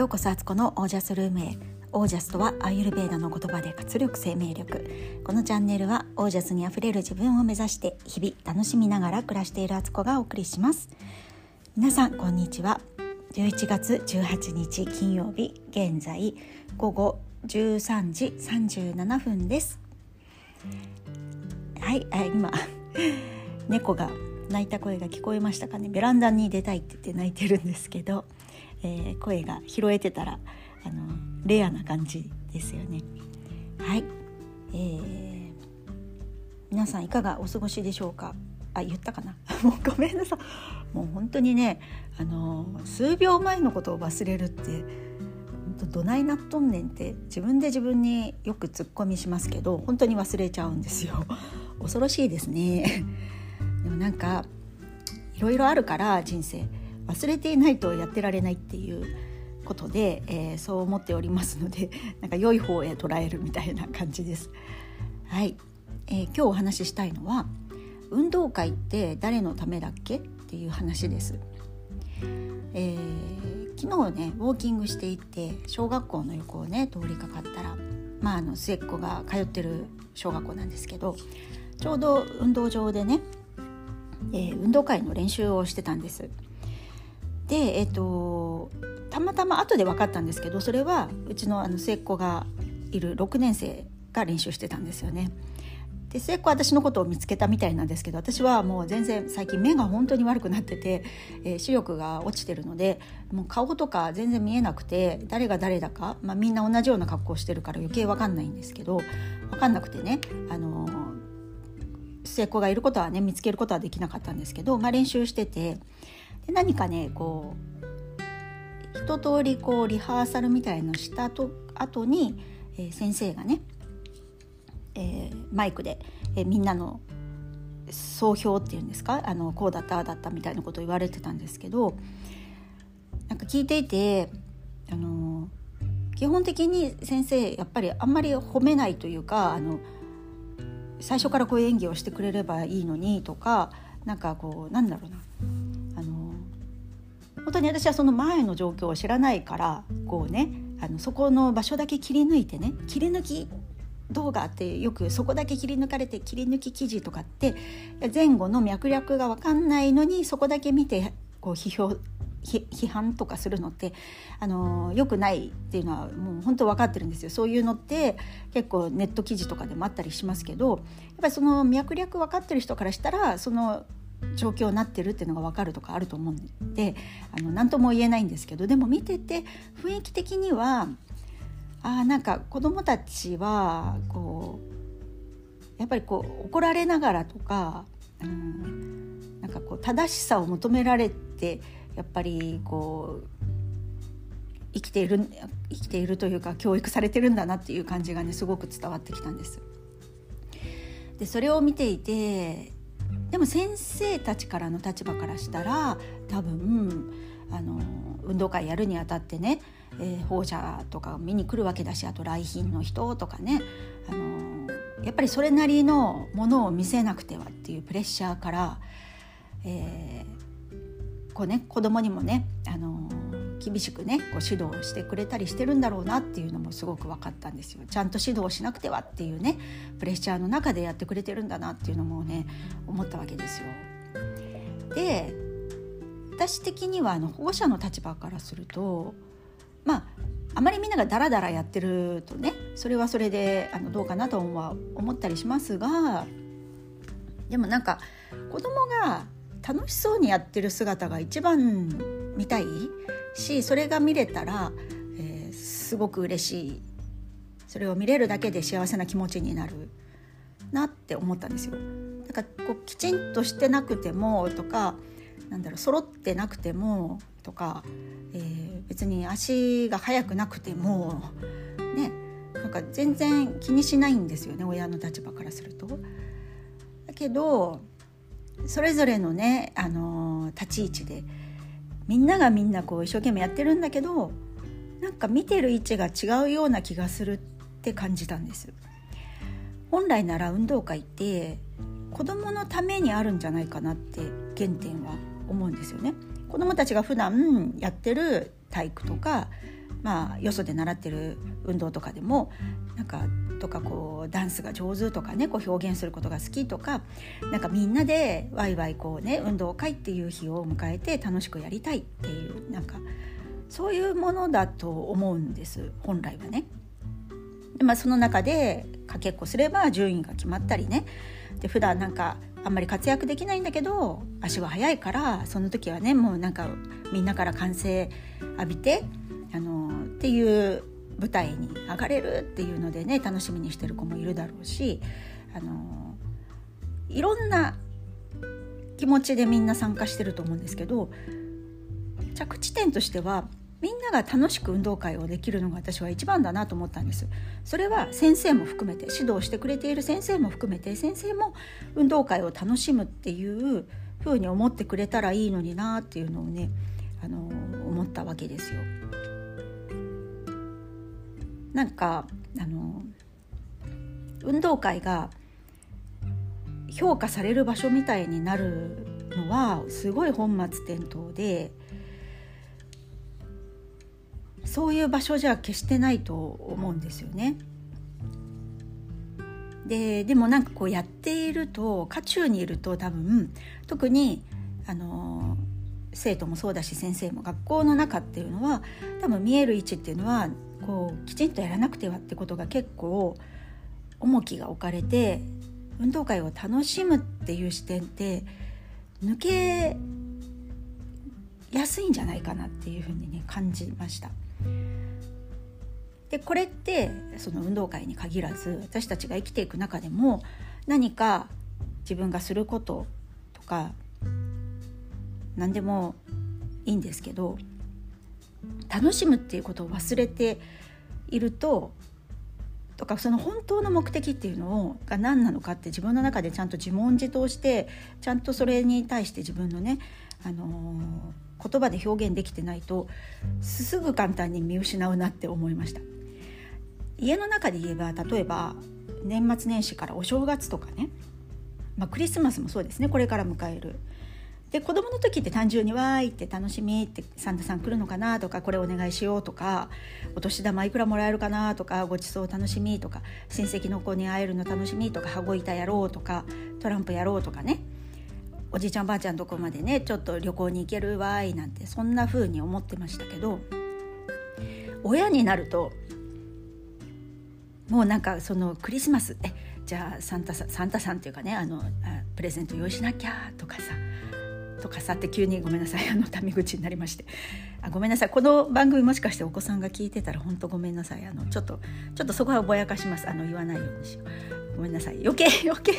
ようこそアツコのオージャスルームへ。オージャスとはアユルベーダの言葉で活力生命力。このチャンネルはオージャスにあふれる自分を目指して日々楽しみながら暮らしているアツコがお送りします。皆さんこんにちは。11月18日金曜日現在午後13時37分です。はい、今猫が泣いた声が聞こえましたかね。ベランダに出たいって言って泣いてるんですけど。えー、声が拾えてたらあのレアな感じですよね。はい、えー、皆さんいかがお過ごしでしょうか？あ言ったかな？もうごめんなさい。もう本当にねあの数秒前のことを忘れるってどないなっとんねんって自分で自分によくツッコミしますけど本当に忘れちゃうんですよ。恐ろしいですね。でもなんかいろいろあるから人生。忘れていないとやってられないっていうことで、えー、そう思っておりますので なんか良い方へ捉えるみたいな感じです。はい、えー、今日お話ししたいのは運動会って誰のためだっけっていう話です。えー、昨日ねウォーキングしていて小学校の横をね通りかかったら、まあ、あの末っ子が通ってる小学校なんですけどちょうど運動場でね、えー、運動会の練習をしてたんです。でえっ、とたまたま後で分かったんですけどそれはうちのあの末っ子がいる6年生が練習してたんですよね。で末っ子は私のことを見つけたみたいなんですけど私はもう全然最近目が本当に悪くなってて、えー、視力が落ちてるのでもう顔とか全然見えなくて誰が誰だか、まあ、みんな同じような格好してるから余計分かんないんですけど分かんなくてね、あのー、末っ子がいることはね見つけることはできなかったんですけど、まあ、練習しててで何かねこう一通りこうリハーサルみたいのしたと後に、えー、先生がね、えー、マイクで、えー、みんなの総評っていうんですかあのこうだったああだったみたいなことを言われてたんですけどなんか聞いていてあの基本的に先生やっぱりあんまり褒めないというかあの最初からこういう演技をしてくれればいいのにとかなんかこうなんだろうな。本当に私はその前の状況を知らないからこうねあのそこの場所だけ切り抜いてね切り抜き動画ってよくそこだけ切り抜かれて切り抜き記事とかって前後の脈略が分かんないのにそこだけ見てこう批評批判とかするのってあのよくないっていうのはもう本当分かってるんですよ。そういうのって結構ネット記事とかでもあったりしますけどやっぱりその脈略分かってる人からしたらその状況になってるっていうのが分かるとかあると思うんであの何とも言えないんですけどでも見てて雰囲気的にはあなんか子どもたちはこうやっぱりこう怒られながらとか、うん、なんかこう正しさを求められてやっぱりこう生きている生きているというか教育されてるんだなっていう感じがねすごく伝わってきたんです。でそれを見ていてでも先生たちからの立場からしたら多分あの運動会やるにあたってね、えー、放射とか見に来るわけだしあと来賓の人とかねあのやっぱりそれなりのものを見せなくてはっていうプレッシャーから、えー、こうね子供にもねあの厳しくねこう指導してくれたりしてるんだろうなっていうのもすごく分かったんですよ。ちゃんと指導しなくてはっていうねプレッシャーの中でやってくれてるんだなっていうのもね思ったわけですよ。で私的にはあの保護者の立場からするとまああまりみんながダラダラやってるとねそれはそれであのどうかなとは思ったりしますがでもなんか子供が楽しそうにやってる姿が一番見たいしそれが見れたら、えー、すごく嬉しいそれを見れるだけで幸せな気持ちになるなって思ったんですよ。だかこうきちんとしてなくてもとかなんだろう揃ってなくてもとか、えー、別に足が速くなくてもねなんか全然気にしないんですよね親の立場からすると。だけどそれぞれのね、あの立ち位置でみんながみんなこう一生懸命やってるんだけどなんか見てる位置が違うような気がするって感じたんです。本来なら運動会って子供のためにあるんじゃないかなって原点は思うんですよね。子供たちが普段やってる体育とかまあよそで習ってる運動とかでもなんかとかこうダンスが上手とかねこう表現することが好きとかなんかみんなでワイワイこうね運動会っていう日を迎えて楽しくやりたいっていうなんかそういうものだと思うんです本来はね。でまあ、その中でかけっこすれば順位が決まったりねで普段なんかあんまり活躍できないんだけど足は速いからその時はねもうなんかみんなから歓声浴びてあのっていう舞台に上がれるっていうのでね楽しみにしてる子もいるだろうしあのいろんな気持ちでみんな参加してると思うんですけど着地点としてはみんなが楽しく運動会をできるのが私は一番だなと思ったんですそれは先生も含めて指導してくれている先生も含めて先生も運動会を楽しむっていうふうに思ってくれたらいいのになっていうのをねあの思ったわけですよ。なんかあの運動会が評価される場所みたいになるのはすごい本末転倒でそういう場所じゃ決してないと思うんですよね。ででもなんかこうやっていると渦中にいると多分特にあの生徒もそうだし先生も学校の中っていうのは多分見える位置っていうのはこうきちんとやらなくてはってことが結構重きが置かれて運動会を楽しむっていう視点って抜けやすいんじゃないかなっていうふうにね感じました。でこれってその運動会に限らず私たちが生きていく中でも何か自分がすることとか何でもいいんですけど楽しむっていうことを忘れているととかその本当の目的っていうのをが何なのかって自分の中でちゃんと自問自答してちゃんとそれに対して自分のね、あのー、言葉で表現できてないとすぐ簡単に見失うなって思いました。家の中で言えば例えば年末年始からお正月とかね、まあ、クリスマスもそうですねこれから迎える。で子供の時って単純に「わーい」って楽しみってサンタさん来るのかなとかこれお願いしようとかお年玉いくらもらえるかなとかごちそう楽しみとか親戚の子に会えるの楽しみとか羽子板やろうとかトランプやろうとかね。おじいちゃんばあちゃんとこまでねちょっと旅行に行けるわーいなんてそんな風に思ってましたけど親になるともうなんかそのクリスマスえじゃあサンタさんサンタさんっていうかねあのプレゼント用意しなきゃとかさとかさって急にごめんなさい。あのタメ口になりまして。あごめんなさい。この番組もしかしてお子さんが聞いてたら本当ごめんなさい。あのちょっとちょっとそこはぼやかします。あの言わないようにしよう。ごめんなさい。余計 余計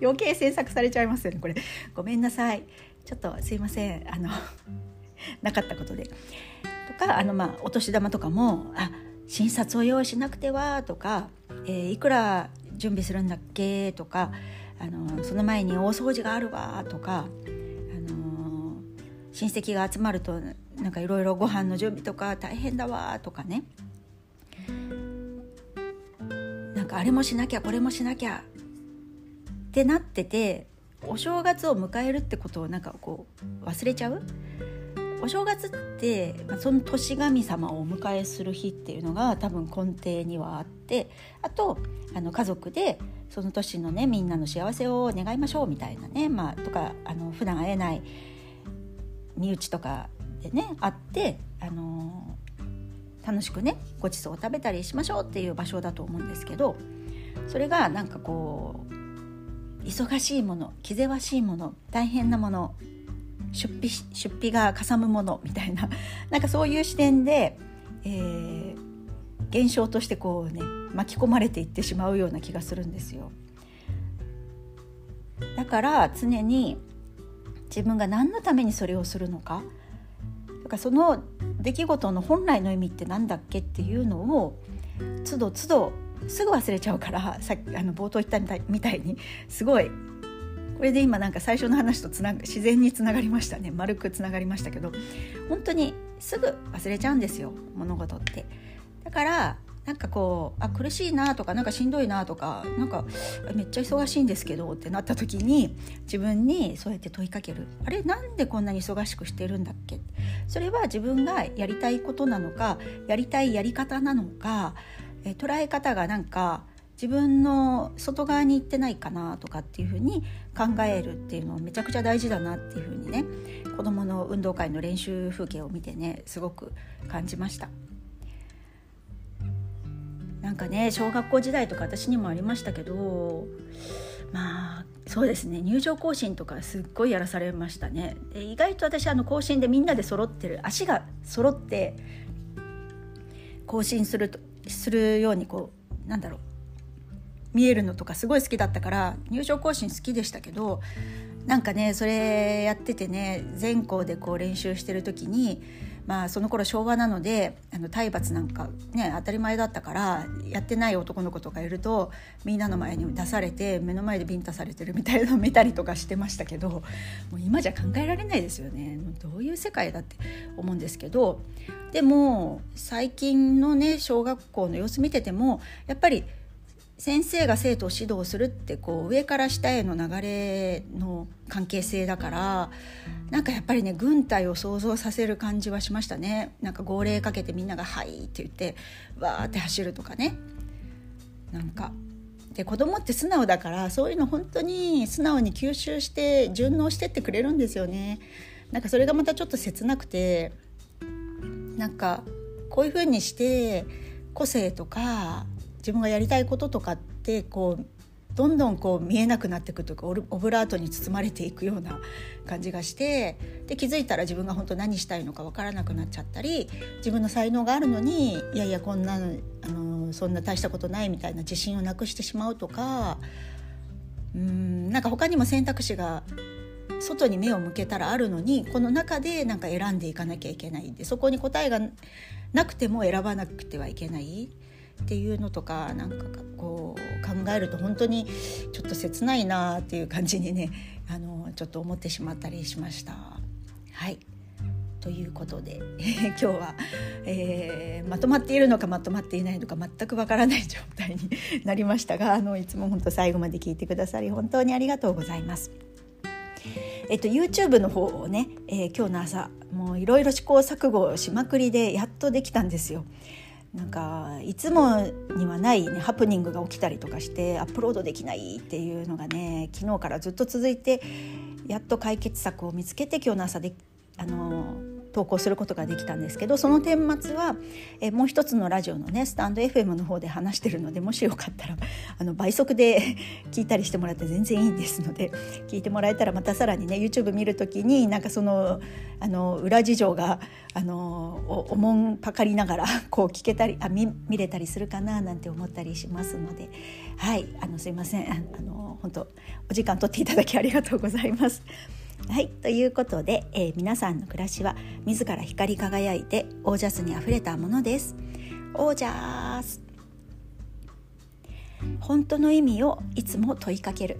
余計詮索されちゃいますよねこれ。ごめんなさい。ちょっとすいません。あの なかったことで。とかあのまあお年玉とかもあ診察を用意しなくてはとかえー、いくら準備するんだっけ？とか、あのその前に大掃除があるわとか、親戚が集まるとなんかいろいろご飯の準備とか大変だわとかね。なんかあれもしなきゃこれもしなきゃってなっててお正月を迎えるってことをなんかこう忘れちゃう？お正月って、その年神様をお迎えする日っていうのが多分根底にはあってあとあの家族でその年のねみんなの幸せを願いましょうみたいなね、まあ、とかあの普段会えない身内とかでね会ってあの楽しくねごちそうを食べたりしましょうっていう場所だと思うんですけどそれがなんかこう忙しいもの気ぜわしいもの大変なもの出費出費がかさむものみたいな なんかそういう視点で、えー、現象としてこうね巻き込まれていってしまうような気がするんですよ。だから常に自分が何のためにそれをするのか？とかその出来事の本来の意味って何だっけっていうのを都度都度すぐ忘れちゃうからさっきあの冒頭言ったみたいにすごい。これで今なんか最初の話とつな自然につながりましたね。丸くつながりましたけど本当にすぐ忘れちゃうんですよ物事って。だからなんかこうあ苦しいなとかなんかしんどいなとかなんかめっちゃ忙しいんですけどってなった時に自分にそうやって問いかける。あれなんでこんなに忙しくしてるんだっけ？それは自分がやりたいことなのかやりたいやり方なのかえ捉え方がなんか自分の外側に行ってないかなとかっていうふうに考えるっていうのはめちゃくちゃ大事だなっていうふうにね子どもの運動会の練習風景を見てねすごく感じました。なんかね小学校時代とか私にもありましたけどまあそうですね入場行進とかすっごいやらされましたね。で意外と私あの行進でみんなで揃ってる足が揃って行進するとするようにこうなんだろう見えるのとかすごい好きだったから入場行進好きでしたけどなんかねそれやっててね全校でこう練習してる時にまあその頃昭和なのであの体罰なんかね当たり前だったからやってない男の子とかいるとみんなの前に出されて目の前でビンタされてるみたいなのを見たりとかしてましたけどもう今じゃ考えられないですよね。どういう世界だって思うんですけどでも最近のね小学校の様子見ててもやっぱり先生が生徒を指導するってこう上から下への流れの関係性だからなんかやっぱりね軍隊を想像させる感じはしましたね。なんか号令かけてみんなが「はい」って言ってわーって走るとかね。なんか。で子供って素直だからそういうの本当に素直に吸収して順応してってくれるんですよね。なんかそれがまたちょっと切なくてなんかこういうふうにして個性とか自分がやりたいこととかってこうどんどんこう見えなくなっていくというかオブラートに包まれていくような感じがしてで気づいたら自分が本当何したいのか分からなくなっちゃったり自分の才能があるのにいやいやこんなあのそんな大したことないみたいな自信をなくしてしまうとかうんなんか他にも選択肢が外に目を向けたらあるのにこの中でなんか選んでいかなきゃいけないんでそこに答えがなくても選ばなくてはいけない。っていうのとかなんかこう考えると本当にちょっと切ないなっていう感じにね あのちょっと思ってしまったりしました。はいということで 今日は、えー、まとまっているのかまとまっていないのか全くわからない状態になりましたがあのいつも本当最後まで聞いてくださり本当にありがとうございます。えっと、YouTube の方をね、えー、今日の朝もういろいろ試行錯誤しまくりでやっとできたんですよ。なんかいつもにはない、ね、ハプニングが起きたりとかしてアップロードできないっていうのがね昨日からずっと続いてやっと解決策を見つけて今日の朝であの投稿することができたんですけどその顛末はえもう一つのラジオのねスタンド FM の方で話してるのでもしよかったらあの倍速で 聞いたりしてもらって全然いいですので聞いてもらえたらまたさらにね YouTube 見る時になんかそのあの裏事情があのおもんぱかりながら こう聞けたりあ見見れたりするかななんて思ったりしますのではいあのすいませんあの本当お時間取っていただきありがとうございます。はいということで、えー、皆さんの暮らしは自ら光り輝いてオージャスにあふれたものです。オージャス。本当の意味をいつも問いかける。